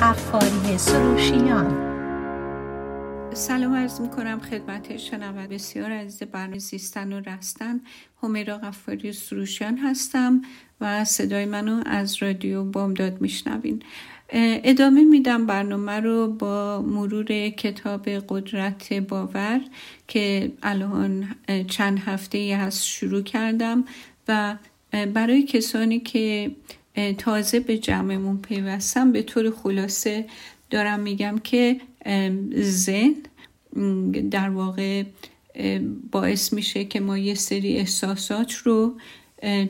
قفاری سروشیان. سلام عرض می کنم خدمت شنوه بسیار عزیز برنامه زیستن و رستن. همیرا قفاری سروشیان هستم و صدای منو از رادیو بامداد میشنوین. ادامه میدم برنامه رو با مرور کتاب قدرت باور که الان چند هفته هست شروع کردم و برای کسانی که تازه به جمعمون پیوستم. به طور خلاصه دارم میگم که زن در واقع باعث میشه که ما یه سری احساسات رو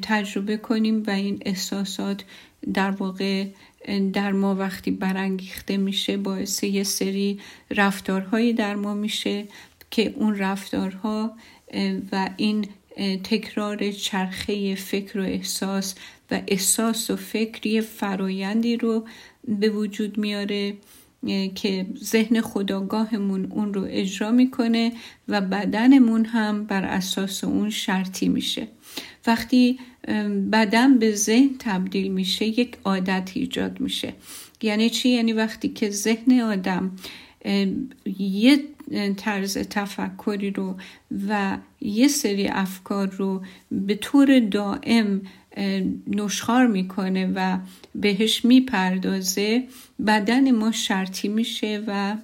تجربه کنیم و این احساسات در واقع در ما وقتی برانگیخته میشه باعث یه سری رفتارهایی در ما میشه که اون رفتارها و این تکرار چرخه فکر و احساس و احساس و فکری فرایندی رو به وجود میاره که ذهن خداگاهمون اون رو اجرا می‌کنه و بدنمون هم بر اساس اون شرطی میشه وقتی بدن به ذهن تبدیل میشه یک عادت ایجاد میشه یعنی چی؟ یعنی وقتی که ذهن آدم یه طرز تفکری رو و یه سری افکار رو به طور دائم نشخار می‌کنه و بهش می‌پردازه بدن ما شرطی میشه و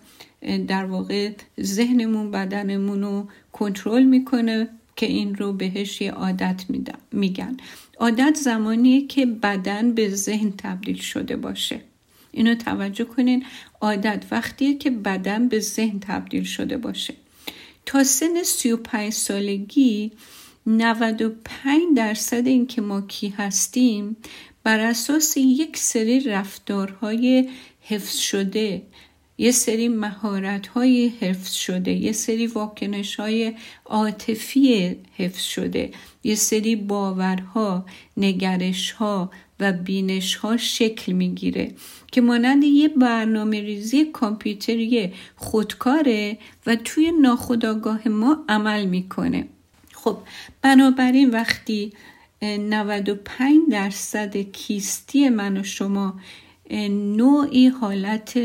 در واقع ذهنمون بدنمون رو کنترل می‌کنه که این رو بهش یه عادت میگن. عادت زمانیه که بدن به ذهن تبدیل شده باشه. اینو توجه کنین عادت وقتیه که بدن به ذهن تبدیل شده باشه. تا سن 35 سالگی 95 درصد این که ما کی هستیم بر اساس یک سری رفتارهای حفظ شده یه سری مهارت های حفظ شده یه سری واکنش های عاطفی حفظ شده یه سری باورها نگرش ها و بینش ها شکل می‌گیره که مانند یه برنامه ریزی کامپیوتری خودکاره و توی ناخودآگاه ما عمل می‌کنه. خب بنابراین وقتی 95 درصد کیستی من و شما نوعی حالت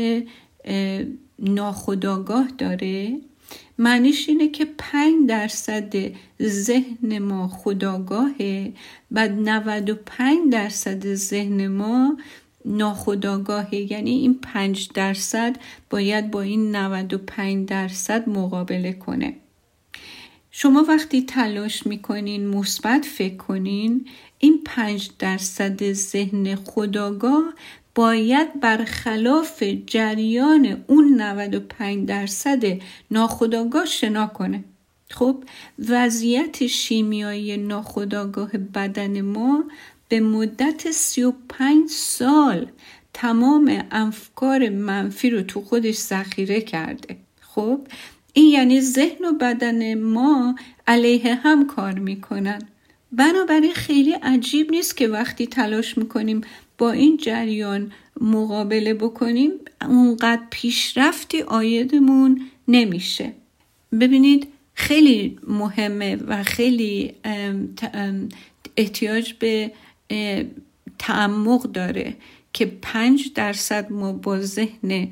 ناخداگاه داره معنیش اینه که 5 درصد ذهن ما خداگاهه بعد 95 درصد ذهن ما ناخداگاهه. یعنی این 5 درصد باید با این 95 درصد مقابله کنه. شما وقتی تلاش می‌کنین مثبت فکر کنین این 5 درصد ذهن خداگاه باید برخلاف جریان اون 95 درصد ناخداگاه شنا کنه. خب وضعیت شیمیایی ناخداگاه بدن ما به مدت 35 سال تمام افکار منفی رو تو خودش ذخیره کرده. خب این یعنی ذهن و بدن ما علیه هم کار می‌کنن. بنابراین خیلی عجیب نیست که وقتی تلاش می‌کنیم با این جریان مقابله بکنیم اونقدر پیشرفتی آیدمون نمیشه. ببینید خیلی مهمه و خیلی احتیاج به تعمق داره که پنج درصد ما با ذهن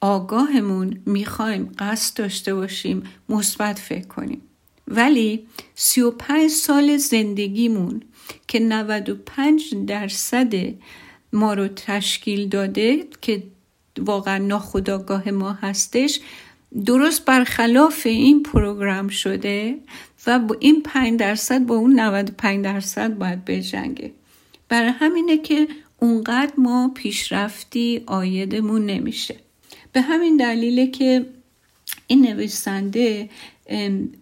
آگاهمون می‌خوایم قصد داشته باشیم مثبت فکر کنیم. ولی 35 سال زندگیمون که 95 درصد ما رو تشکیل داده که واقعا ناخداگاه ما هستش درست برخلاف این پروگرام شده و با این 5 درصد با اون 95 درصد باید بجنگه. برای همینه که اونقدر ما پیشرفتی آیدمون نمیشه. به همین دلیله که این نویسنده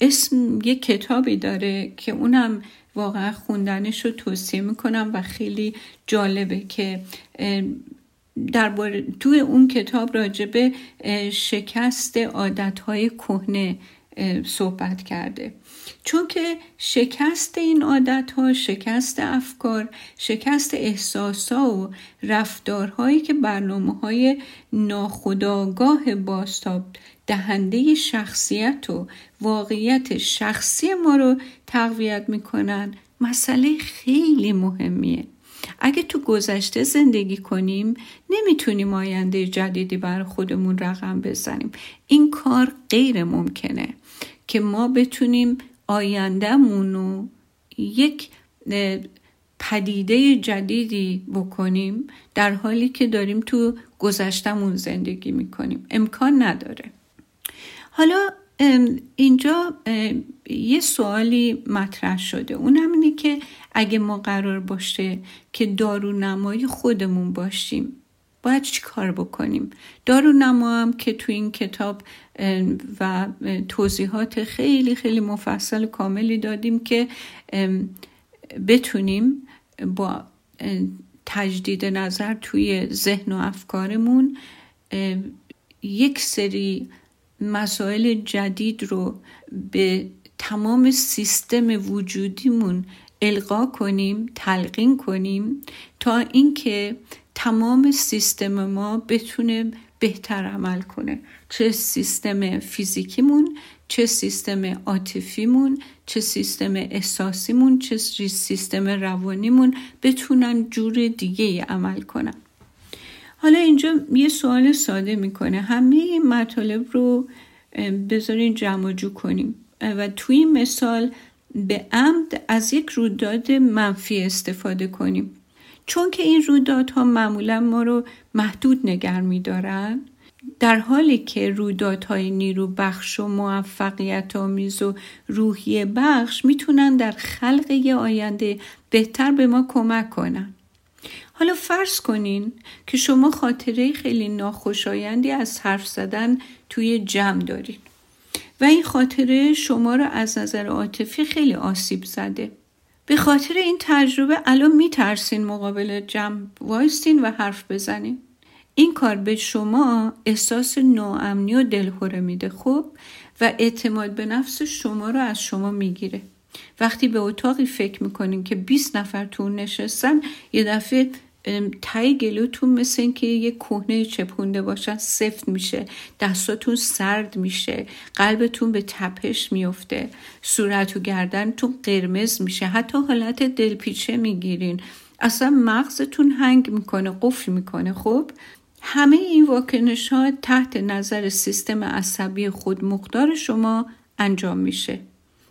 اسم یه کتابی داره که اونم واقعا خوندنش رو توصیه می‌کنم و خیلی جالبه که در توی اون کتاب راجبه شکست عادتهای کهنه صحبت کرده. چون که شکست این عادت ها شکست افکار شکست احساسا و رفتارهایی که برنامه های ناخداگاه باستاب دهنده شخصیت و واقعیت شخصی ما رو تقویت می‌کنن. مسئله خیلی مهمیه. اگه تو گذشته زندگی کنیم نمی‌تونیم آینده جدیدی بر خودمون رقم بزنیم. این کار غیر ممکنه که ما بتونیم آیندهمون رو یک پدیده جدیدی بکنیم در حالی که داریم تو گذشتمون زندگی می‌کنیم. امکان نداره. حالا اینجا یه سوالی مطرح شده. اونم اینه که اگه ما قرار باشه که دارو نمای خودمون باشیم باید چی کار بکنیم؟ دارو نما هم که تو این کتاب و توضیحات خیلی خیلی مفصل و کاملی دادیم که بتونیم با تجدید نظر توی ذهن و افکارمون یک سری مسائل جدید رو به تمام سیستم وجودیمون القا کنیم تلقین کنیم تا اینکه تمام سیستم ما بتونه بهتر عمل کنه. چه سیستم فیزیکیمون چه سیستم عاطفیمون چه سیستم احساسیمون چه سیستم روانیمون بتونن جور دیگه عمل کنن. حالا اینجا یه سوال ساده می‌کنه. همه این مطالب رو بذارین جمع جو کنیم. و توی این مثال به عمد از یک رویداد منفی استفاده کنیم. چون که این رویدادها معمولا ما رو محدود نگر میدارن در حالی که رویدادهای نیرو بخش و موفقیت آمیز و روحی بخش می‌تونن در خلق یه آینده بهتر به ما کمک کنن. حالا فرض کنین که شما خاطره خیلی ناخوشایندی از حرف زدن توی جمع دارین و این خاطره شما رو از نظر عاطفی خیلی آسیب زده. به خاطر این تجربه الان میترسین مقابل جمع وایستین و حرف بزنین. این کار به شما احساس ناامنی و دلهوره میده خب؟ و اعتماد به نفس شما رو از شما می‌گیره. وقتی به اتاقی فکر می‌کنین که 20 نفر تو نشستن یه دفعه تای گلوتون مثل اینکه یه کهنه چپونده باشن سفت میشه دستاتون سرد میشه قلبتون به تپش میفته صورت و گردنتون قرمز میشه حتی حالت دلپیچه می‌گیرین. اصلا مغزتون هنگ می‌کنه قفل می‌کنه. خب همه این واکنش ها تحت نظر سیستم عصبی خود مقدار شما انجام میشه.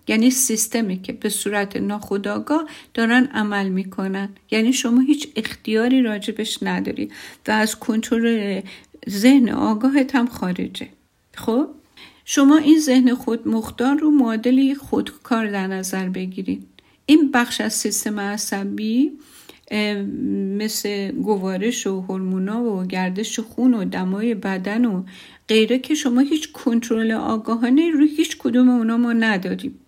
یعنی سیستمی که به صورت ناخودآگاه دارن عمل می‌کنن. یعنی شما هیچ اختیاری راجبش نداری و از کنترل ذهن آگاهت هم خارجه. خب؟ شما این ذهن خود مختار رو معادل خودکار در نظر بگیرید. این بخش از سیستم عصبی مثل گوارش و هورمونا و گردش خون و دمای بدن و غیره که شما هیچ کنترل آگاهانه روی هیچ کدوم اونا ما نداریم.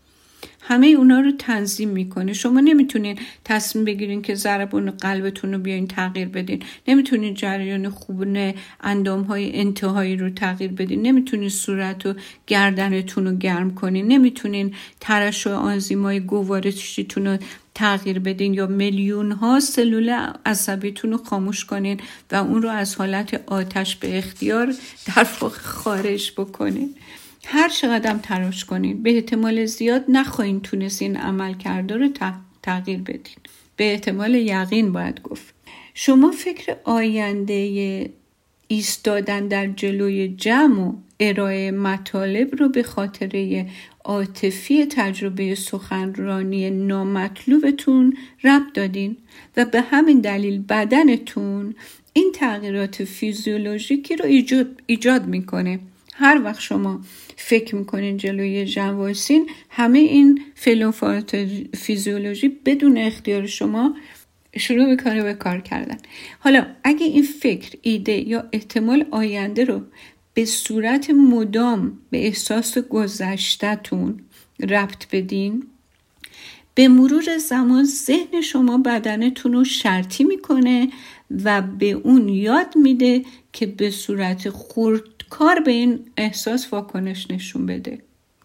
همه اونا رو تنظیم می‌کنه. شما نمی‌تونین تصمیم بگیرین که ضربان قلبتون رو بیاین تغییر بدین. نمی‌تونین جریان خوبونه اندام های انتهایی رو تغییر بدین. نمی‌تونین صورت و گردنتون رو گرم کنین. نمی‌تونین ترش و آنزیمای گوارشیتون رو تغییر بدین یا میلیون ها سلول عصبیتون رو خاموش کنین و اون رو از حالت آتش به اختیار در خارج بکنین. هر چقدر تراش کنین به احتمال زیاد نخواهین تونستین عمل کرده رو تغییر بدین. به احتمال یقین باید گفت. شما فکر آینده ایستادن در جلوی جمع و ارائه مطالب رو به خاطره عاطفی تجربه سخنرانی نامطلوبتون ربط دادین و به همین دلیل بدنتون این تغییرات فیزیولوژیکی رو ایجاد, ایجاد می‌کنه. هر وقت شما فکر می‌کنین جلوی جواسین همه این فلوفات فیزیولوژی بدون اختیار شما شروع می‌کنه به کار کردن. حالا اگه این فکر ایده یا احتمال آینده رو به صورت مدام به احساس گذشتهتون ربط بدین به مرور زمان ذهن شما بدنتون رو شرطی می‌کنه و به اون یاد میده که به صورت خردکار به این احساس واکنش نشون بده.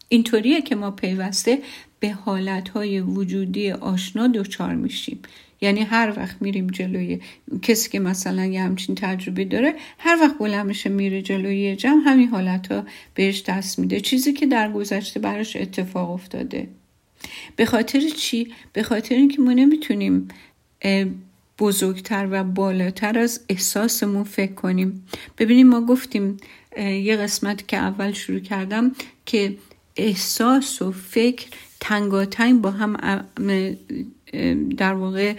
اینطوریه که ما پیوسته به حالتهای وجودی آشنا دچار میشیم. یعنی هر وقت میریم جلوی کسی که مثلا یه همچین تجربه داره هر وقت بلند میشه میره جلوی جمع همین حالت ها بهش دست میده. چیزی که در گذشته براش اتفاق افتاده. به خاطر چی؟ به خاطر اینکه ما نمی‌تونیم بزرگتر و بالاتر از احساسمون فکر کنیم. ببینیم ما گفتیم یه قسمت که اول شروع کردم که احساس و فکر تنگاتنگ با هم در واقع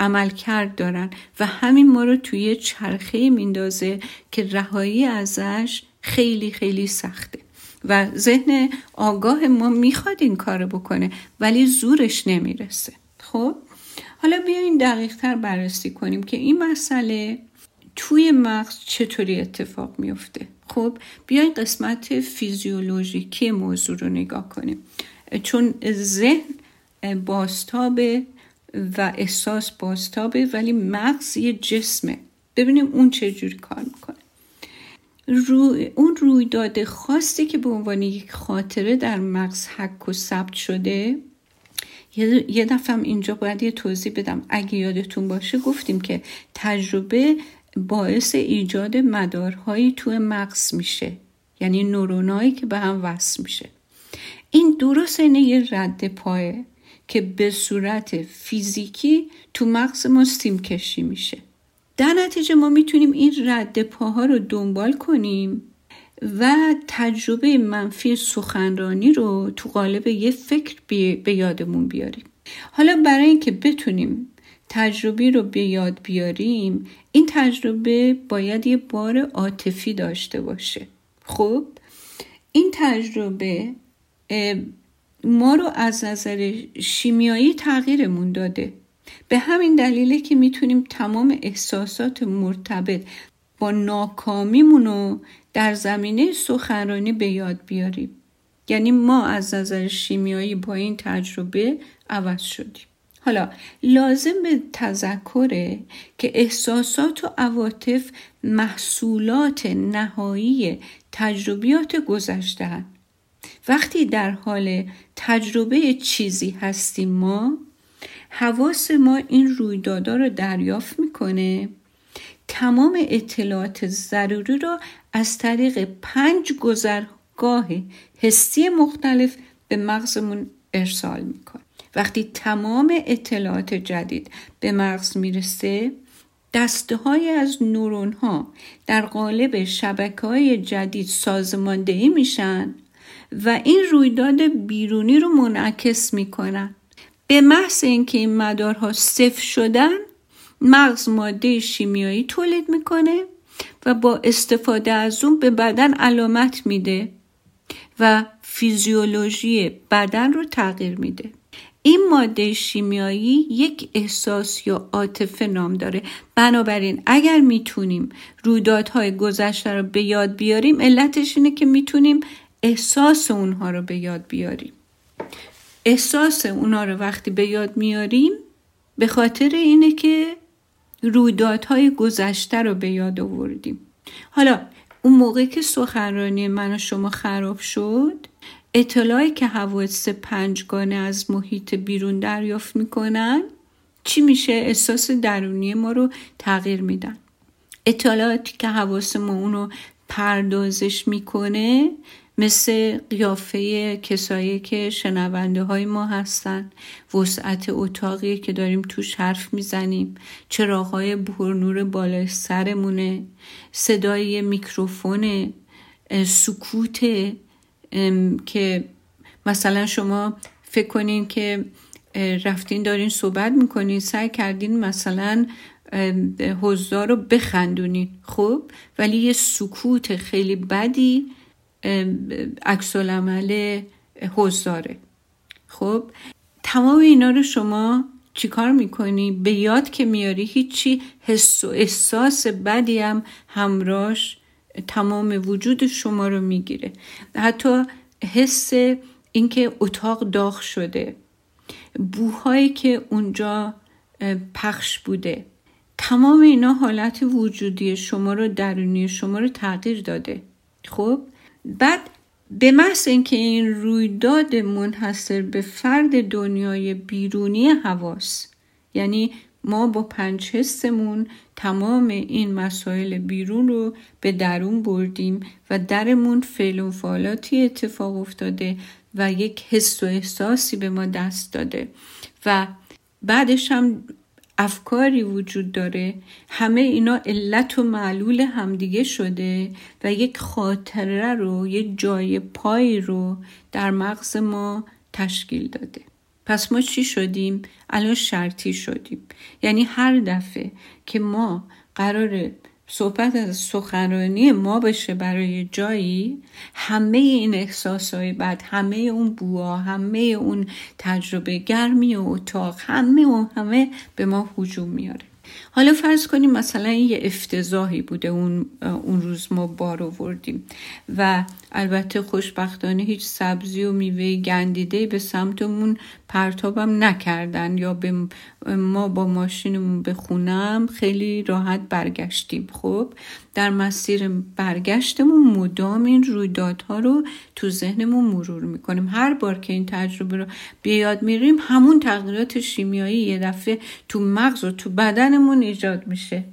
عمل کرد دارن و همین ما رو توی چرخه میندازه که رهایی ازش خیلی خیلی سخته و ذهن آگاه ما می‌خواد این کارو بکنه ولی زورش نمی‌رسه. خب؟ حالا بیاین دقیق تر بررسی کنیم که این مسئله توی مغز چطوری اتفاق میفته؟ خب بیاین قسمت فیزیولوژیکی موضوع رو نگاه کنیم. چون ذهن باستابه و احساس باستابه ولی مغز یه جسمه. ببینیم اون چه جوری کار می‌کنه. رو... اون رویداد خاصی که به عنوان یک خاطره در مغز حک و ثبت شده یه دفعه اینجا باید یه توضیح بدم. اگه یادتون باشه گفتیم که تجربه باعث ایجاد مدارهایی تو مغز میشه. یعنی نورونایی که به هم وصل میشه. این درست اینه یه رد پایه که به صورت فیزیکی تو مغز ما سیم کشی میشه. در نتیجه ما می‌تونیم این رد پاها رو دنبال کنیم و تجربه منفی سخنرانی رو تو قالب یه فکر به یادمون بیاریم. حالا برای اینکه بتونیم تجربه رو به یاد بیاریم این تجربه باید یه بار عاطفی داشته باشه. خب؟ این تجربه ما رو از نظر شیمیایی تغییرمون داده. به همین دلیله که می‌تونیم تمام احساسات مرتبط با ناکامیمون رو در زمینه سخنرانی به یاد بیاریم. یعنی ما از نظر شیمیایی با این تجربه عوض شدیم. حالا لازم به تذکره که احساسات و عواطف محصولات نهایی تجربیات گذشته وقتی در حال تجربه چیزی هستیم ما حواس ما این رویدادا رو دریافت می‌کنه. تمام اطلاعات ضروری رو از طریق پنج گذرگاه حسی مختلف به مغزمون ارسال می‌کنه. وقتی تمام اطلاعات جدید به مغز می‌رسه دسته های از نورون ها در قالب شبکه های جدید سازماندهی میشن و این رویداد بیرونی رو منعکس می‌کنن. به محض اینکه این مدارها صفر شدن مغز ماده شیمیایی تولید می‌کنه و با استفاده از اون به بدن علامت میده و فیزیولوژی بدن رو تغییر میده. این ماده شیمیایی یک احساس یا عاطفه نام داره. بنابراین اگر می‌تونیم رویدادهای گذشته رو به یاد بیاریم علتش اینه که می‌تونیم احساس اونها رو به یاد بیاریم. احساس اونها رو وقتی به یاد میاریم به خاطر اینه که رویدادهای گذشته رو به یاد آوردیم. حالا اون موقع که سخنرانی من و شما خراب شد اطلاعی که حواس پنجگانه از محیط بیرون دریافت می‌کنن چی میشه؟ احساس درونی ما رو تغییر میدن. اطلاعاتی که حواس ما اونو پردازش می‌کنه مثل قیافه کسایی که شنونده های ما هستن وسعت اتاقی که داریم توش حرف می‌زنیم چراغهای نور بالای سرمونه صدای میکروفون سکوت که مثلا شما فکر کنین که رفتین دارین صحبت می‌کنین سعی کردین مثلا حضار رو بخندونین خب؟ ولی یه سکوت خیلی بدی عکس عمل حضاره خب؟ تمام اینا رو شما چیکار می‌کنی؟ به یاد که میاری هیچی حس و احساس بدی هم همراش تمام وجود شما رو می‌گیره. حتی حس اینکه اتاق داغ شده بوهایی که اونجا پخش بوده تمام اینا حالت وجودی شما رو درونی شما رو تغییر داده. خب؟ بعد به محض اینکه این رویداد منحصر به فرد دنیای بیرونی حواس یعنی ما با پنج حسمون تمام این مسائل بیرون رو به درون بردیم و درمون فعل و فعالاتی اتفاق افتاده و یک حس و احساسی به ما دست داده. و بعدش هم افکاری وجود داره. همه اینا علت و معلول همدیگه شده و یک خاطره رو یک جای پای رو در مغز ما تشکیل داده. پس ما چی شدیم؟ الان شرطی شدیم یعنی هر دفعه که ما قرار صحبت از سخنرانی ما بشه برای جایی همه این احساس های بعد همه اون بوها همه اون تجربه گرمی و اتاق همه و همه به ما حجوم میاره حالا فرض کنیم مثلا یه افتضاحی بوده اون, اون روز ما بار آوردیم و البته خوشبختانه هیچ سبزی و میوه گندیده به سمتمون پرتابم نکردن یا به ما با ماشینمون به خونم خیلی راحت برگشتیم. خب در مسیر برگشتمون مدام این رویدادها رو تو ذهنمون مرور می‌کنیم. هر بار که این تجربه رو بیاد میریم همون تغییرات شیمیایی یه دفعه تو مغز و تو بدنمون ایجاد میشه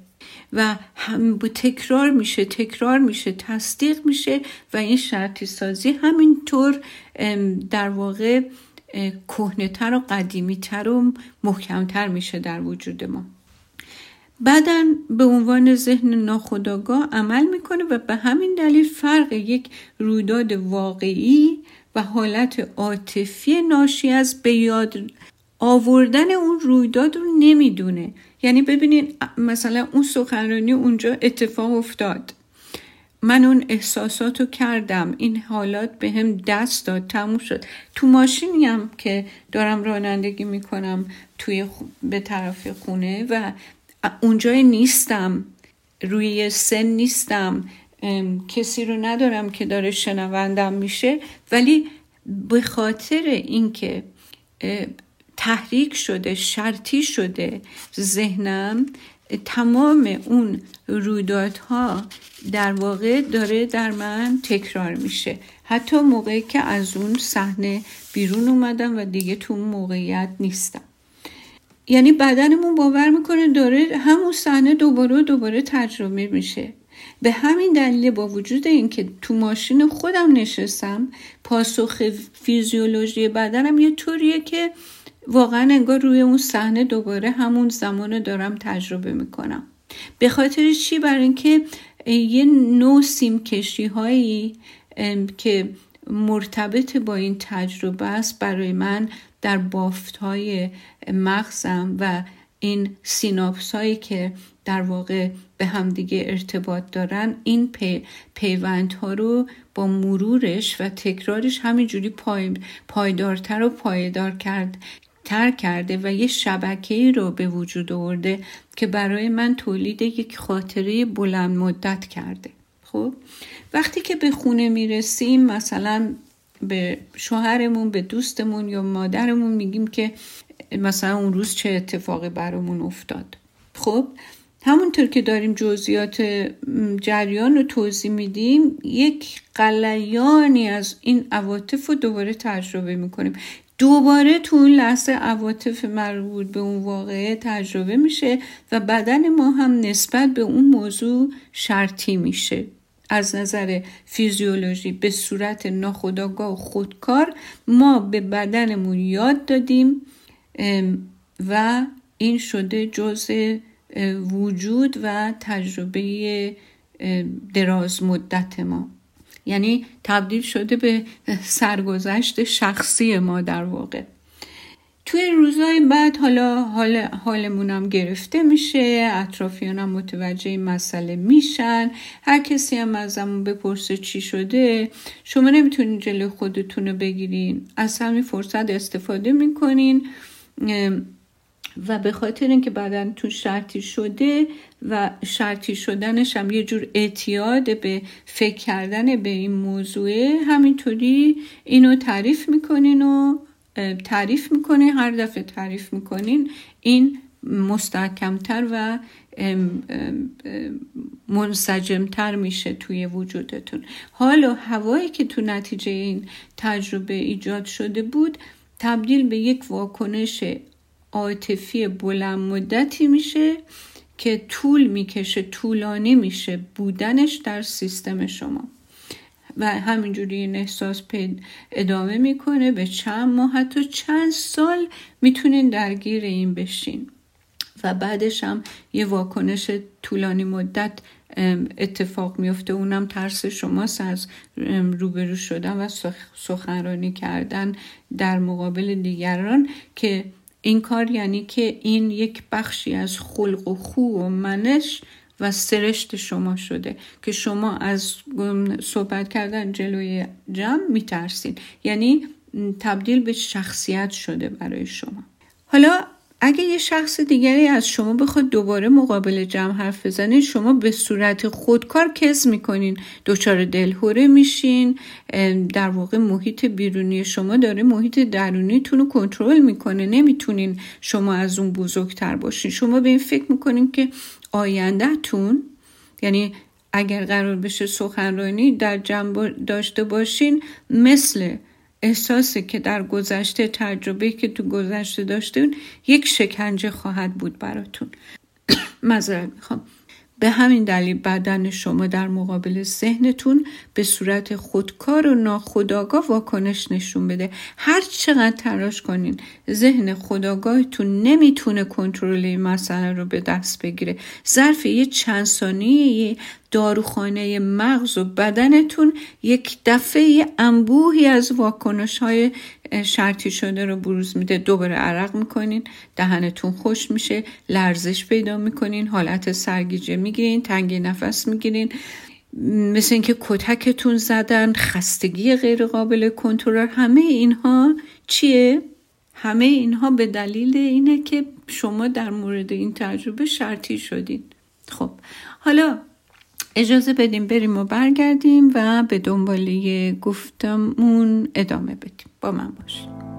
و هم تکرار میشه تکرار میشه تصدیق میشه و این شرطی سازی همینطور در واقع کهنهتر و قدیمیتر و محکمتر میشه در وجود ما. بعدا به عنوان ذهن ناخودآگاه عمل می‌کنه و به همین دلیل فرق یک رویداد واقعی و حالت عاطفی ناشی از به یاد آوردن اون رویداد رو نمی‌دونه. یعنی ببینین مثلا اون سخنرانی اونجا اتفاق افتاد. من اون احساسات رو کردم. این حالات به هم دست داد تموم شد. تو ماشینی هم که دارم رانندگی می‌کنم توی به طرف خونه و اونجای نیستم. روی سن نیستم. کسی رو ندارم که داره شنوندم میشه. ولی به خاطر اینکه تحریک شده شرطی شده ذهنم تمام اون رویدادها در واقع داره در من تکرار میشه. حتی موقعی که از اون صحنه بیرون اومدم و دیگه تو اون موقعیت نیستم. یعنی بدنمون باور می‌کنه داره همون صحنه دوباره دوباره تجربه میشه. به همین دلیل با وجود اینکه تو ماشین خودم نشستم پاسخ فیزیولوژی بدنم یه طوریه که واقعا انگار روی اون صحنه دوباره همون زمان دارم تجربه می‌کنم. به خاطر چی؟ برای اینکه یه نوع سیمکشی هایی که مرتبط با این تجربه است برای من در بافت های مغزم و این سیناپس هایی که در واقع به همدیگه ارتباط دارن این پی، پیوند ها رو با مرورش و تکرارش همینجوری پای، پایدارتر و پایدار کرد. تر کرده و یه شبکه رو به وجود آورده که برای من تولید یک خاطره بلند مدت کرده. خب؟ وقتی که به خونه می‌رسیم مثلا به شوهرمون به دوستمون یا مادرمون میگیم که مثلا اون روز چه اتفاقی برامون افتاد. خب؟ همونطور که داریم جزئیات جریان رو توضیح میدیم یک قلیانی از این عواطف رو دوباره تجربه می‌کنیم. دوباره تو اون لحظه عواطف مربوط به اون واقعه تجربه میشه و بدن ما هم نسبت به اون موضوع شرطی میشه. از نظر فیزیولوژی به صورت ناخودآگاه خودکار ما به بدنمون یاد دادیم و این شده جزء وجود و تجربه دراز مدت ما. یعنی تبدیل شده به سرگذشت شخصی ما در واقع. توی روزهای بعد حالا حال حالمونم گرفته میشه اطرافیانم متوجه این مسئله میشن هر کسی هم ازمون بپرسه چی شده شما نمی‌تونین جلو خودتون رو بگیرین از همین فرصت استفاده می‌کنین. و به خاطر اینکه بدن تو شرطی شده و شرطی شدنش هم یه جور اعتیاد به فکر کردن به این موضوع همینطوری اینو تعریف می‌کنین و تعریف می‌کنین هر دفعه تعریف می‌کنین این مستحکمتر و منسجمتر میشه توی وجودتون. حالا هوایی که تو نتیجه این تجربه ایجاد شده بود تبدیل به یک واکنش عاطفی بلند مدتی میشه که طول می‌کشه طولانی میشه بودنش در سیستم شما. و همینجوری این احساس پید ادامه می‌کنه به چند ماه حتی چند سال می‌تونین درگیر این بشین. و بعدش هم یه واکنش طولانی مدت اتفاق میفته. اونم ترس شماست از روبرو شدن و سخنرانی کردن در مقابل دیگران که این کار یعنی که این یک بخشی از خلق و خو و منش و سرشت شما شده که شما از صحبت کردن جلوی جمع میترسید یعنی تبدیل به شخصیت شده برای شما. حالا اگه یه شخص دیگری از شما بخواد دوباره مقابل جمع حرف بزنه شما به صورت خودکار کز می‌کنین. دچار دلهوره میشین. در واقع محیط بیرونی شما داره محیط درونیتون رو کنترل می‌کنه. نمی‌تونین شما از اون بزرگتر باشین. شما به این فکر می‌کنین که آیندهتون یعنی اگر قرار بشه سخنرانی در جمع داشته باشین مثل احساسی که در گذشته تجربه که تو گذشته داشتین یک شکنجه خواهد بود براتون. مذارت می‌خوام. به همین دلیل بدن شما در مقابل ذهنتون به صورت خودکار و ناخداگاه واکنش نشون بده. هر چقدر تلاش کنین ذهن خداگاهتون نمی‌تونه کنترل این مسئله رو به دست بگیره. ظرف یه چند ثانیه داروخانه مغز و بدنتون یک دفعه انبوهی از واکنش های شرطی شده رو بروز میده. دوباره عرق می‌کنین دهنتون خوش میشه لرزش پیدا می‌کنین حالت سرگیجه می‌گیرین تنگی نفس می‌گیرین. مثل اینکه کتکتون زدن خستگی غیر قابل کنترل. همه اینها چیه؟ همه اینها به دلیل اینه که شما در مورد این تجربه شرطی شدین. خب حالا اجازه بدیم بریم و برگردیم و به دنباله گفتمون ادامه بدیم. با من باشید.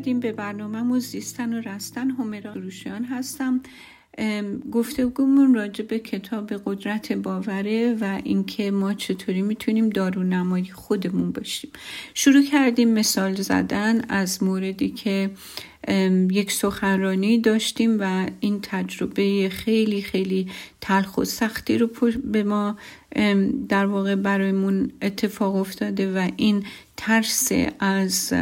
برمیگردیم به برنامه زیستن و رستن. همرا روشیان هستم. گفتگومون راجع به کتاب قدرت باوره و اینکه ما چطوری می‌تونیم دارونمای خودمون باشیم. شروع کردیم مثال زدن از موردی که یک سخنرانی داشتیم و این تجربه خیلی خیلی تلخ و سختی رو به ما در واقع برایمون اتفاق افتاده و این ترس از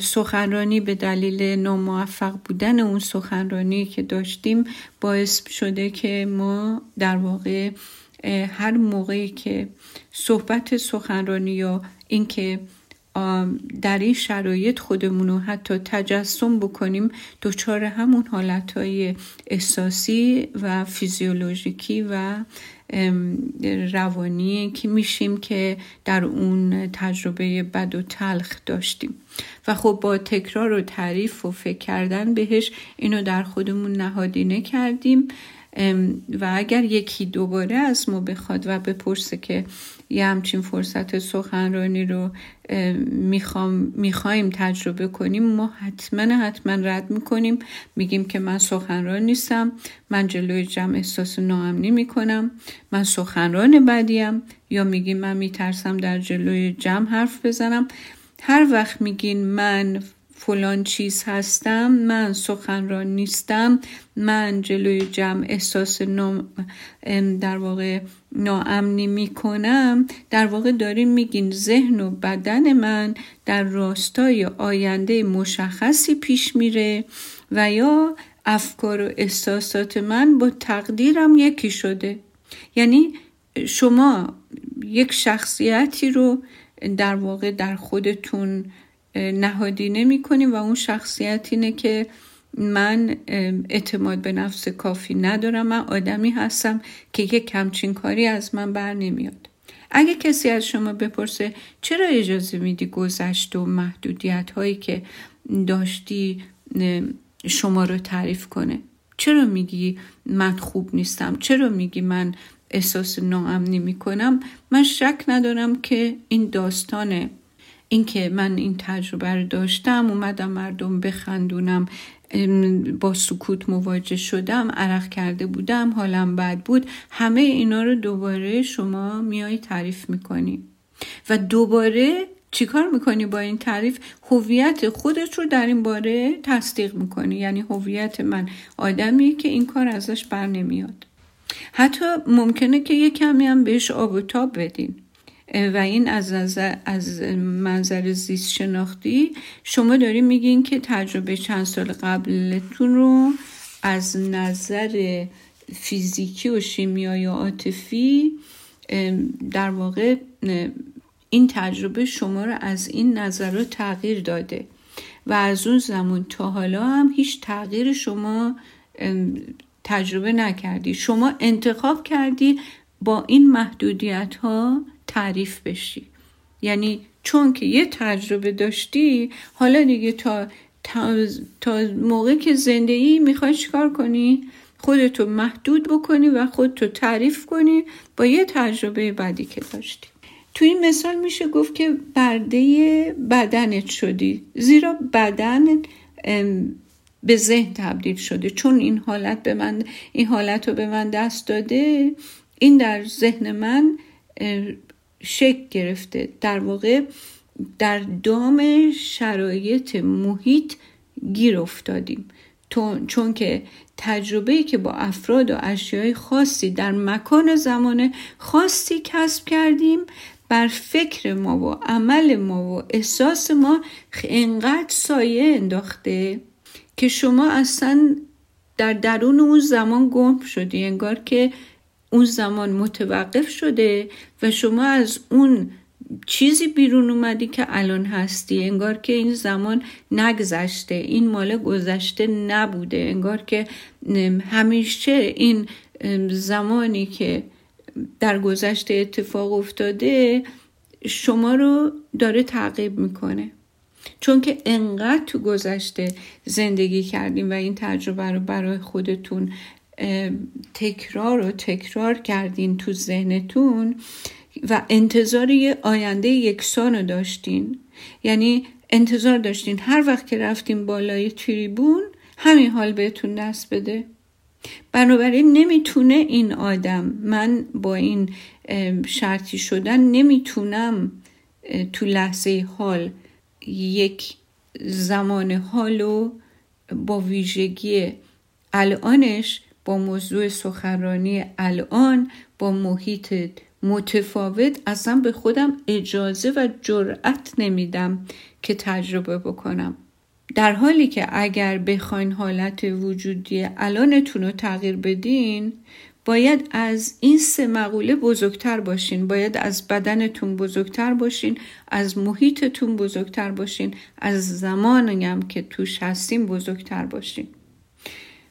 سخنرانی به دلیل ناموفق بودن اون سخنرانی که داشتیم باعث شده که ما در واقع هر موقعی که صحبت سخنرانی یا اینکه در این شرایط خودمون رو حتی تجسم بکنیم دچار همون حالتهای احساسی و فیزیولوژیکی و روانی که میشیم که در اون تجربه بد و تلخ داشتیم. و خب با تکرار و تعریف و فکر کردن بهش اینو در خودمون نهادینه کردیم و اگر یکی دوباره از ما بخواد و بپرسه که یه همچین فرصت سخنرانی رو می‌خوام می‌خوایم تجربه کنیم. ما حتما حتما رد می‌کنیم. میگیم که من سخنران نیستم. من جلوی جمع احساس ناامنی می‌کنم. من سخنران بدیم. یا میگیم من میترسم در جلوی جمع حرف بزنم. هر وقت میگین من فلان چیز هستم من سخنران نیستم من جلوی جمع احساس نام در واقع ناامنی می‌کنم. در واقع داریم میگین ذهن و بدن من در راستای آینده مشخصی پیش میره و یا افکار و احساسات من با تقدیرم یکی شده. یعنی شما یک شخصیتی رو در واقع در خودتون نهادینه می‌کنیم و اون شخصیت اینه که من اعتماد به نفس کافی ندارم. من آدمی هستم که یک کمچین کاری از من بر نمیاد. اگه کسی از شما بپرسه چرا اجازه میدی گذشت و محدودیت هایی که داشتی شما رو تعریف کنه؟ چرا میگی من خوب نیستم؟ چرا میگی من احساس ناامنی می‌کنم؟ من شک ندارم که این داستانه اینکه من این تجربه رو داشتم اومدم مردم بخندونم با سکوت مواجه شدم عرق کرده بودم حالم بد بود. همه اینا رو دوباره شما میای تعریف می‌کنی. و دوباره چیکار می‌کنی با این تعریف؟ هویت خودت رو در این باره تصدیق می‌کنی. یعنی هویت من آدمی که این کار ازش بر نمیاد. حتی ممکنه که یه کمی هم بهش آب و تاب بدین. و این از نظر از منظر زیست شناختی شما داریم میگین که تجربه چند سال قبلتون رو از نظر فیزیکی و شیمیایی و عاطفی در واقع این تجربه شما رو از این نظر تغییر داده و از اون زمان تا حالا هم هیچ تغییر شما تجربه نکردی. شما انتخاب کردی با این محدودیت ها تعریف بشی. یعنی چون که یه تجربه داشتی حالا دیگه تا تا, موقع که زندگی می‌خوای چیکار کنی؟ خودتو محدود بکنی و خودتو تعریف کنی با یه تجربه بعدی که داشتی. تو این مثال میشه گفت که برده بدنت شدی. زیرا بدن به ذهن تبدیل شده. چون این حالت به من این حالت رو به من دست داده این در ذهن من شکل گرفته. در واقع در دام شرایط محیط گیر افتادیم. چون که تجربه که با افراد و اشیای خاصی در مکان زمان خاصی کسب کردیم بر فکر ما و عمل ما و احساس ما انقدر سایه انداخته که شما اصلا در درون اون زمان گم شدی. انگار که اون زمان متوقف شده و شما از اون چیزی بیرون اومدی که الان هستی. انگار که این زمان نگذشته این مال گذشته نبوده. انگار که همیشه این زمانی که در گذشته اتفاق افتاده شما رو داره تعقیب می‌کنه. چون که انقدر تو گذشته زندگی کردیم و این تجربه رو برای خودتون تکرار و تکرار کردین تو ذهنتون و انتظار یه آینده یکسان رو داشتین. یعنی انتظار داشتین. هر وقت که رفتین بالای تریبون همین حال بهتون دست بده. بنابراین نمی‌تونه این آدم من با این شرطی شدن نمی‌تونم تو لحظه حال یک زمان حالو با ویژگی الانش با موضوع سخنرانی الان با محیط متفاوت اصلا به خودم اجازه و جرأت نمیدم که تجربه بکنم. در حالی که اگر بخواین حالت وجودی الانتون رو تغییر بدین باید از این سه مقوله بزرگتر باشین. باید از بدنتون بزرگتر باشین از محیطتون بزرگتر باشین از زمانی هم که توش هستیم بزرگتر باشین.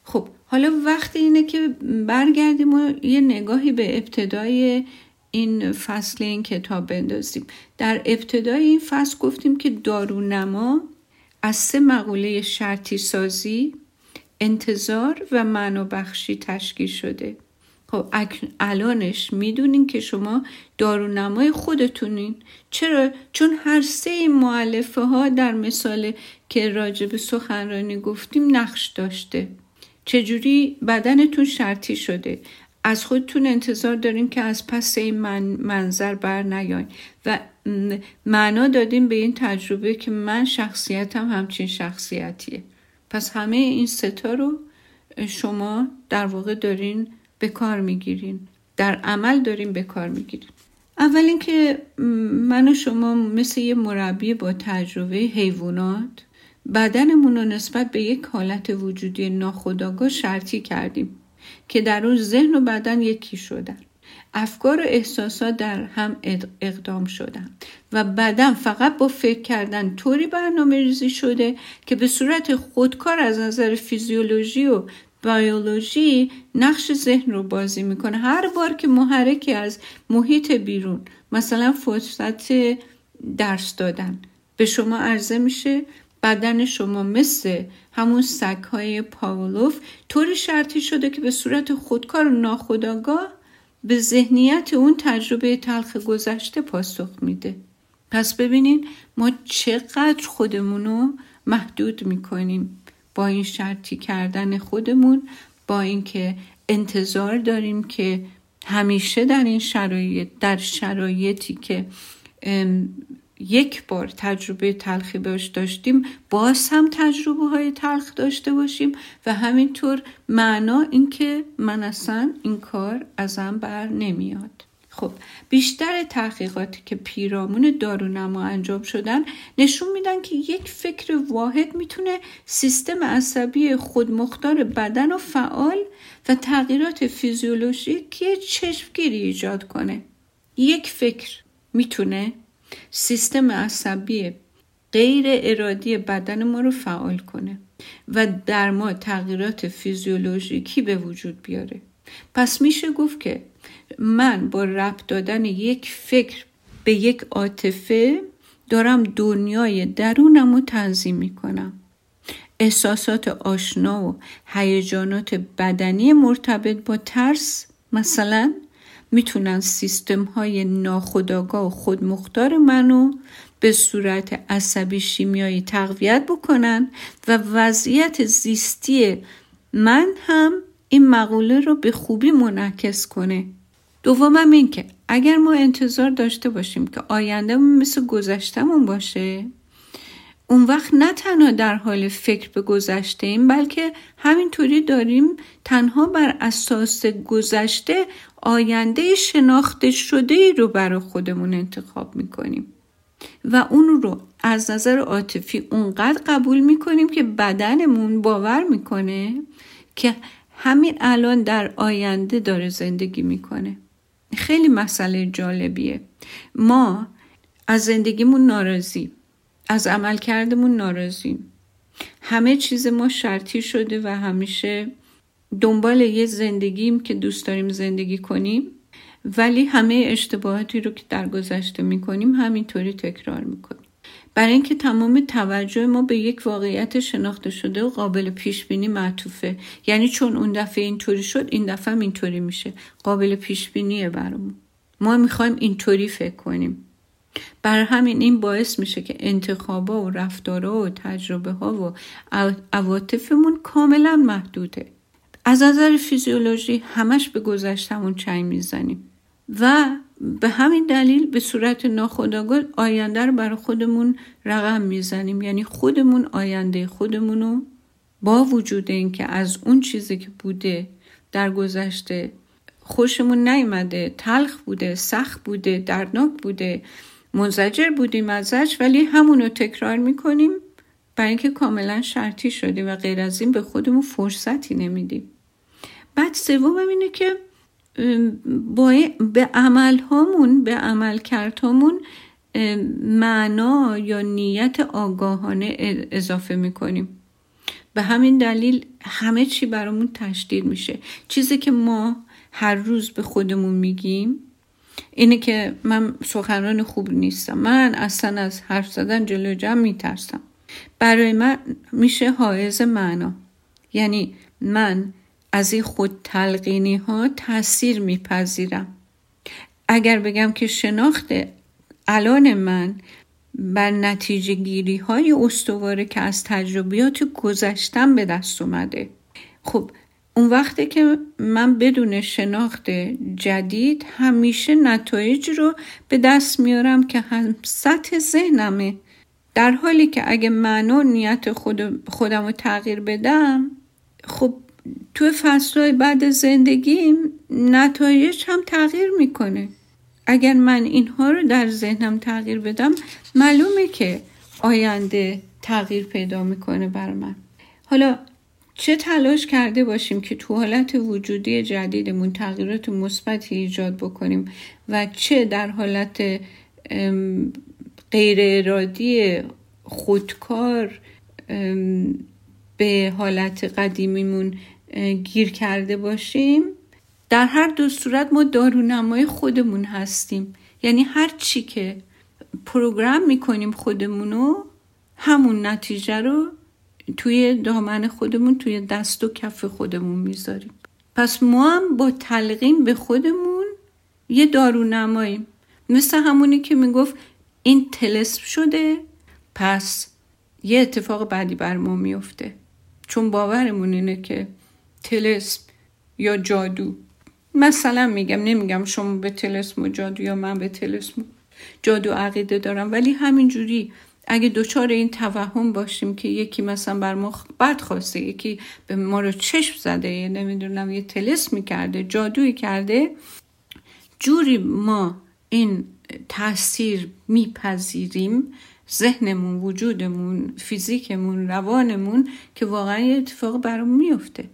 خب حالا وقت اینه که برگردیم و یه نگاهی به ابتدای این فصل این کتاب بندازیم. در ابتدای این فصل گفتیم که دارونما از سه مقوله شرطی سازی انتظار و معنا بخشی تشکیل شده. خب الانش می‌دونین که شما دارونمای خودتونین. چرا؟ چون هر سه این معلفه ها در مثال که راجب سخنرانی گفتیم نقش داشته. چجوری بدنتون شرطی شده؟ از خودتون انتظار دارین که از پس این من منظر بر نیاین. و معنا دادیم به این تجربه که من شخصیتم همچین شخصیتیه. پس همه این ستا رو شما در واقع دارین به کار می‌گیرین. در عمل دارین به کار می‌گیرین. اول اینکه من و شما مثل یه مربی با تجربه حیوانات بدنمون رو نسبت به یک حالت وجودی ناخودآگاه شرطی کردیم که در اون ذهن و بدن یکی شدن. افکار و احساسات در هم اقدام شدن و بدن فقط با فکر کردن طوری برنامه ریزی شده که به صورت خودکار از نظر فیزیولوژی و بیولوژی نقش ذهن رو بازی می‌کنه. هر بار که محرکی از محیط بیرون مثلا فرصت درس دادن به شما عرضه میشه بدن شما مثل همون سگهای پاولوف طوری شرطی شده که به صورت خودکار و ناخودآگاه به ذهنیت اون تجربه تلخ گذشته پاسخ میده. پس ببینین ما چقدر خودمونو محدود می‌کنیم با این شرطی کردن خودمون با اینکه انتظار داریم که همیشه در این شرایط در شرایطی که یک بار تجربه تلخی باش داشتیم باز هم تجربه های تلخ داشته باشیم و همینطور معنا اینکه من اصلا این کار ازم بر نمیاد. خب بیشتر تحقیقاتی که پیرامون دارونما انجام شدن نشون میدن که یک فکر واحد می‌تونه سیستم عصبی خودمختار بدن و فعال و تغییرات فیزیولوژیکی چشمگیری ایجاد کنه. یک فکر می‌تونه سیستم عصبی غیر ارادی بدن ما رو فعال کنه و در ما تغییرات فیزیولوژیکی به وجود بیاره. پس میشه گفت که من با ربط دادن یک فکر به یک عاطفه دارم دنیای درونم رو تنظیم می‌کنم. احساسات آشنا و هیجانات بدنی مرتبط با ترس مثلا می‌تونن سیستم های ناخودآگاه خودمختار منو به صورت عصبی شیمیایی تقویت بکنن و وضعیت زیستی من هم این مقوله رو به خوبی منعکس کنه. دومم این که اگر ما انتظار داشته باشیم که آینده مثل گذشتمون باشه اون وقت نه تنها در حال فکر به گذشته ایم بلکه همینطوری داریم تنها بر اساس گذشته آینده شناخته شده ای رو برای خودمون انتخاب می‌کنیم. و اون رو از نظر عاطفی اونقدر قبول می‌کنیم که بدنمون باور می‌کنه که همین الان در آینده داره زندگی می‌کنه. خیلی مسئله جالبیه. ما از زندگیمون ناراضیم از عمل کردمون ناراضیم. همه چیز ما شرطی شده و همیشه دنبال یه زندگیم که دوست داریم زندگی کنیم ولی همه اشتباهاتی رو که در گذشته می‌کنیم همینطوری تکرار می‌کنیم. برای اینکه تمام توجه ما به یک واقعیت شناخته شده و قابل پیش بینی معطوفه. یعنی چون اون دفعه اینطوری شد این دفعه هم اینطوری میشه. قابل پیش بینیه برامون. ما می‌خوایم اینطوری فکر کنیم. بر همین این باعث میشه که انتخابا و رفتارها و تجربه ها و عواطفمون کاملا محدوده. از نظر فیزیولوژی همش به گذشتمون چنگ می‌زنیم. و به همین دلیل به صورت ناخودآگاه آینده رو برای خودمون رقم می‌زنیم. یعنی خودمون آینده خودمونو با وجود اینکه از اون چیزی که بوده در گذشته خوشمون نیومده تلخ بوده سخت بوده دردناک بوده منزجر بودیم ازش ولی همونو تکرار می‌کنیم. برای اینکه کاملا شرطی شدیم و غیر از این به خودمون فرصتی نمیدیم. بعد سوم اینه که به عمل هامون به عمل هامون معنا یا نیت آگاهانه اضافه می‌کنیم. به همین دلیل همه چی برامون تشدید میشه. چیزی که ما هر روز به خودمون میگیم اینه که من سخنران خوب نیستم. من اصلا از حرف زدن جلو جمع میترسم. برای من میشه حائز معنا. یعنی من از این خود تلقینی ها تاثیر میپذیرم. اگر بگم که شناخت الان من بر نتیجه گیری های استواره که از تجربیات گذشتم به دست اومده. خب اون وقتی که من بدون شناخت جدید همیشه نتایج رو به دست میارم که هم سطح ذهنمه. در حالی که اگه معنا نیت خود خودم رو تغییر بدم خب تو فصلهای بعد زندگیم نتایج هم تغییر می‌کنه. اگر من اینها رو در ذهنم تغییر بدم معلومه که آینده تغییر پیدا می‌کنه بر من. حالا چه تلاش کرده باشیم که تو حالت وجودی جدیدمون تغییرات مثبتی ایجاد بکنیم و چه در حالت غیر ارادی خودکار به حالت قدیمیمون گیر کرده باشیم. در هر دو صورت ما دارونمای خودمون هستیم. یعنی هر چی که پروگرام می‌کنیم خودمونو همون نتیجه رو توی دامن خودمون توی دست و کف خودمون می‌ذاریم. پس ما هم با تلقیم به خودمون یه دارونماییم. مثل همونی که می‌گفت این تلسم شده پس یه اتفاق بعدی بر ما میفته چون باورمون اینه که تلسم یا جادو؟ مثلا میگم نمیگم شما به تلسم و جادو یا من به تلسم جادو عقیده دارم. ولی همینجوری اگه دچار این توهم باشیم که یکی مثلا بر ما بد خواسته یکی به ما رو چشم زده نمی‌دونم یه تلس کرده جادویی کرده جوری ما این تاثیر میپذیریم ذهنمون وجودمون فیزیکمون روانمون که واقعا یه اتفاق برام میفته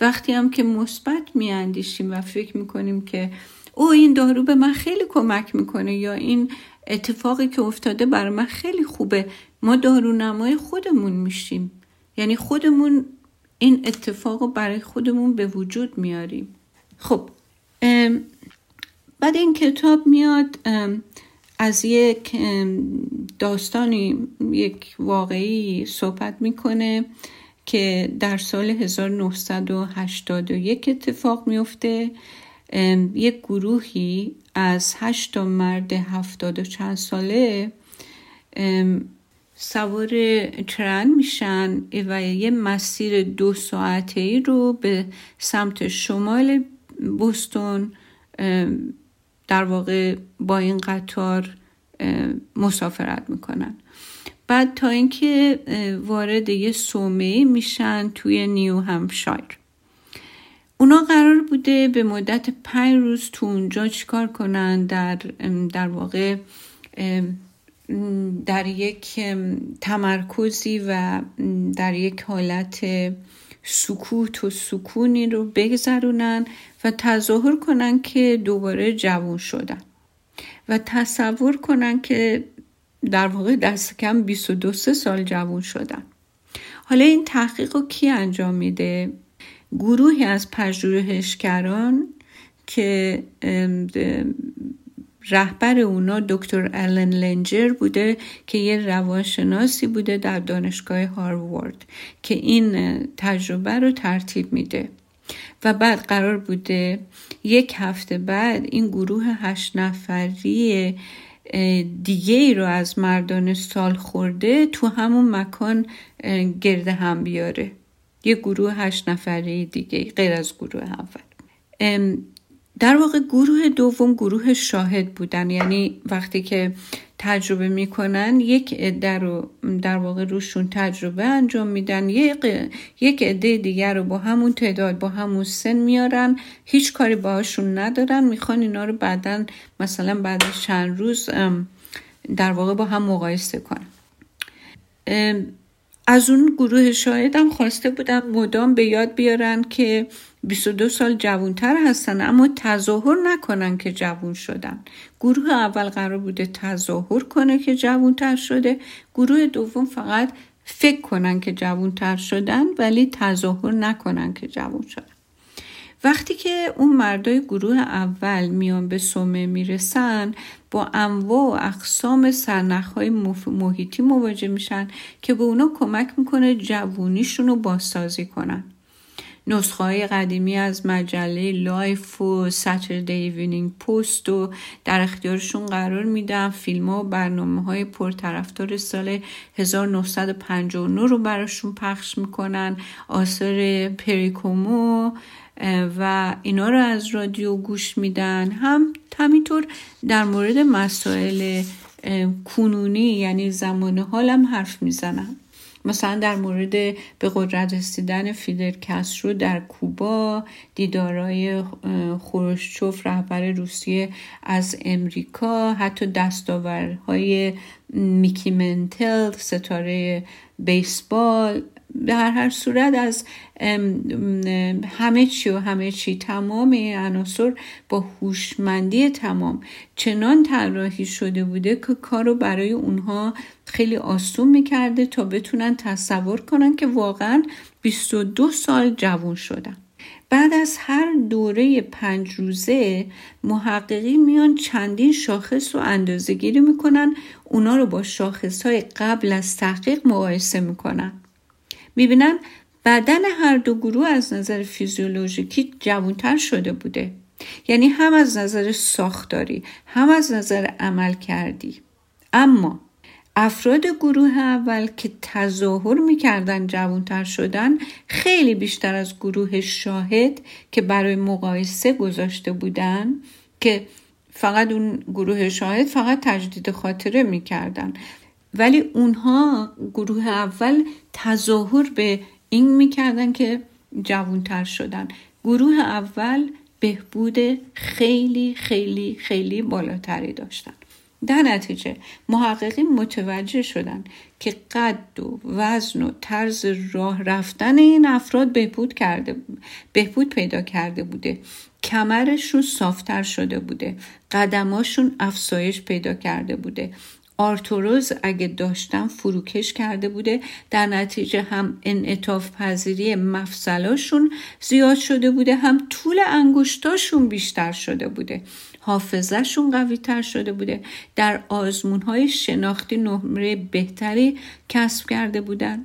وقتی هم که مثبت میاندیشیم و فکر می‌کنیم که او این دارو به من خیلی کمک می‌کنه یا این اتفاقی که افتاده برای من خیلی خوبه ما دارونمای خودمون میشیم. یعنی خودمون این اتفاق رو برای خودمون به وجود میاریم. خب بعد این کتاب میاد از یک داستانی یک واقعی صحبت می‌کنه. که در سال 1981 اتفاق میفته یک گروهی از هشت مرد هفتاد و چند ساله سوار ترن میشن و یه مسیر دو ساعته ای رو به سمت شمال بوستون در واقع با این قطار مسافرت می‌کنن. بعد تا اینکه وارد یه سومه میشن توی نیو همشایر. اونا قرار بوده به مدت پنج روز تو اونجا چیکار کنن؟ در در واقع در یک تمرکزی و در یک حالت سکوت و سکونی رو بگذرونن و تظاهر کنن که دوباره جوان شدن و تصور کنن که در واقع دست کم 22 سال جوان شدن حالا این تحقیق رو کی انجام میده؟ گروهی از پژوهشگران که رهبر اونا دکتر الن لنجر بوده که یه روانشناسی بوده در دانشگاه هاروارد که این تجربه رو ترتیب میده و بعد قرار بوده یک هفته بعد این گروه هشت نفری دیگه ای رو از مردان سال خورده تو همون مکان گرده هم بیاره. یه گروه هشت نفره دیگه غیر از گروه اول. در واقع گروه دوم گروه شاهد بودن. یعنی وقتی که تجربه می‌کنن یک عده رو در واقع روشون تجربه انجام میدن. یک عده دیگر رو با همون تعداد با همون سن میارن هیچ کاری باهاشون ندارن می‌خوان اینا رو بعدا مثلا بعد چند روز در واقع با هم مقایسه کنن. از اون گروه شاهدم خواسته بودم مدام به یاد بیارن که 22 سال جوانتر هستن اما تظاهر نکنن که جوون شدن. گروه اول قرار بوده تظاهر کنه که جوانتر شده. گروه دوم فقط فکر کنن که جوانتر شدن ولی تظاهر نکنن که جوون شدن. وقتی که اون مردای گروه اول میان به صومعه می‌رسن با انواع و اقسام سرنخهای محیطی مواجه میشن که به اونا کمک می‌کنه جوونیشون رو بازسازی کنن. نسخه های قدیمی از مجله Life و Saturday Evening Post و در اختیارشون قرار میدن. فیلم ها و برنامه های پرطرفدار سال 1959 رو براشون پخش می‌کنن. آثار پریکومو و اینا رو از رادیو گوش میدن. هم همینطور در مورد مسائل کنونی یعنی زمان حالم حرف می‌زنن. مثلا در مورد به قدرت رسیدن فیدل کسترو در کوبا دیدارای خروشچوف رهبر روسیه از امریکا حتی دستاورهای میکی منتل ستاره بیسبال به هر صورت از همه چی و همه چی تمام این عناصر با هوشمندی تمام. چنان طراحی شده بوده که کار رو برای اونها خیلی آسون می‌کرده تا بتونن تصور کنن که واقعا 22 سال جوون شدن. بعد از هر دوره پنج روزه محققی میان چندین شاخص رو اندازه گیری می‌کنن. اونا رو با شاخص های قبل از تحقیق مقایسه می‌کنن. می‌بینن بدن هر دو گروه از نظر فیزیولوژیکی جوانتر شده بوده. یعنی هم از نظر ساختاری هم از نظر عمل کردی. اما افراد گروه اول که تظاهر می‌کردن جوانتر شدن خیلی بیشتر از گروه شاهد که برای مقایسه گذاشته بودن که فقط اون گروه شاهد فقط تجدید خاطره می‌کردن. ولی اونها گروه اول تظاهر به این می‌کردن که جوانتر شدن. گروه اول بهبود خیلی خیلی خیلی بالاتری داشتن. در نتیجه محققین متوجه شدن که قد و وزن و طرز راه رفتن این افراد بهبود کرده بهبود پیدا کرده بوده. کمرشون صافتر شده بوده. قدماشون افزایش پیدا کرده بوده. آرتوروز اگه داشتن فروکش کرده بوده در نتیجه هم انعطاف پذیری مفصلاشون زیاد شده بوده هم طول انگشتاشون بیشتر شده بوده. حافظهشون قوی تر شده بوده. در آزمون های شناختی نمره بهتری کسب کرده بودن.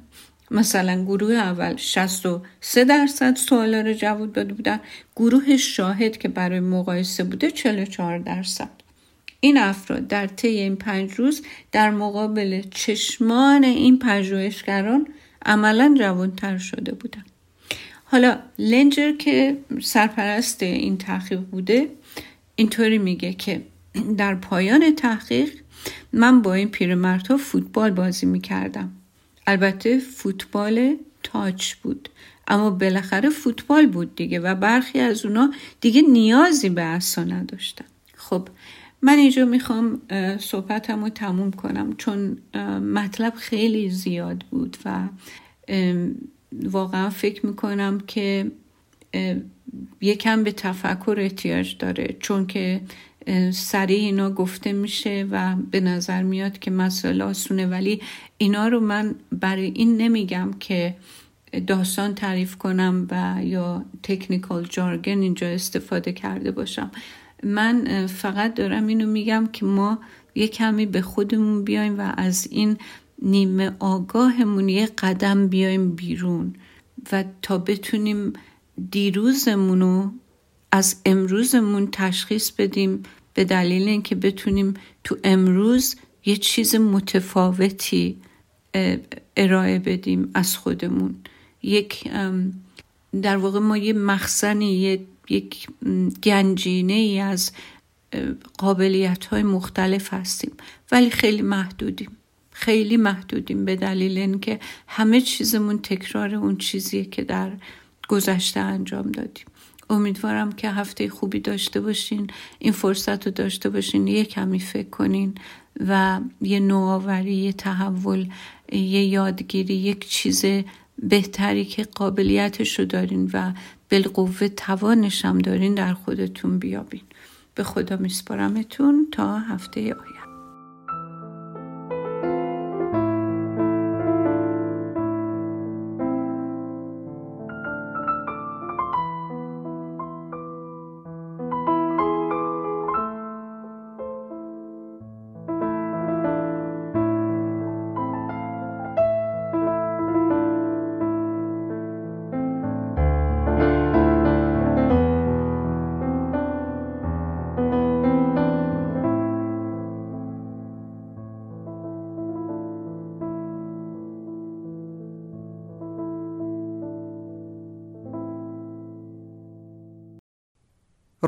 مثلا گروه اول 63 درصد سوالا رو جواب داده بودن. گروه شاهد که برای مقایسه بوده 44 درصد. این افراد در طی این پنج روز در مقابل چشمان این پژوهشگران عملا جوانتر شده بودن حالا لنجر که سرپرست این تحقیق بوده اینطوری میگه که در پایان تحقیق من با این پیرمردها فوتبال بازی می‌کردم. البته فوتبال تاچ بود اما بالاخره فوتبال بود دیگه و برخی از اونا دیگه نیازی به اصلا نداشتن. خب من اینجا می‌خوام صحبتم رو تموم کنم. چون مطلب خیلی زیاد بود و واقعا فکر می‌کنم که یکم به تفکر احتیاج داره. چون که سریع اینا گفته میشه و به نظر میاد که مسئله آسونه. ولی اینا رو من برای این نمیگم که داستان تعریف کنم و یا تکنیکال جارگن اینجا استفاده کرده باشم. من فقط دارم اینو میگم که ما یه کمی به خودمون بیایم و از این نیمه آگاهمون یه قدم بیایم بیرون و تا بتونیم دیروزمون رو از امروزمون تشخیص بدیم به دلیل اینکه بتونیم تو امروز یه چیز متفاوتی ارائه بدیم از خودمون. یک در واقع ما یه مخزنی یک گنجینه ای از قابلیت های مختلف هستیم. ولی خیلی محدودیم. خیلی محدودیم به دلیل اینکه همه چیزمون تکرار اون چیزیه که در گذشته انجام دادیم. امیدوارم که هفته خوبی داشته باشین این فرصت رو داشته باشین یه کمی فکر کنین و یه نوآوری یه تحول یه یادگیری یک چیز بهتری که قابلیتش رو دارین و بالقوه توانش هم دارین در خودتون بیابین. به خدا میسپارمتون تا هفته آینده.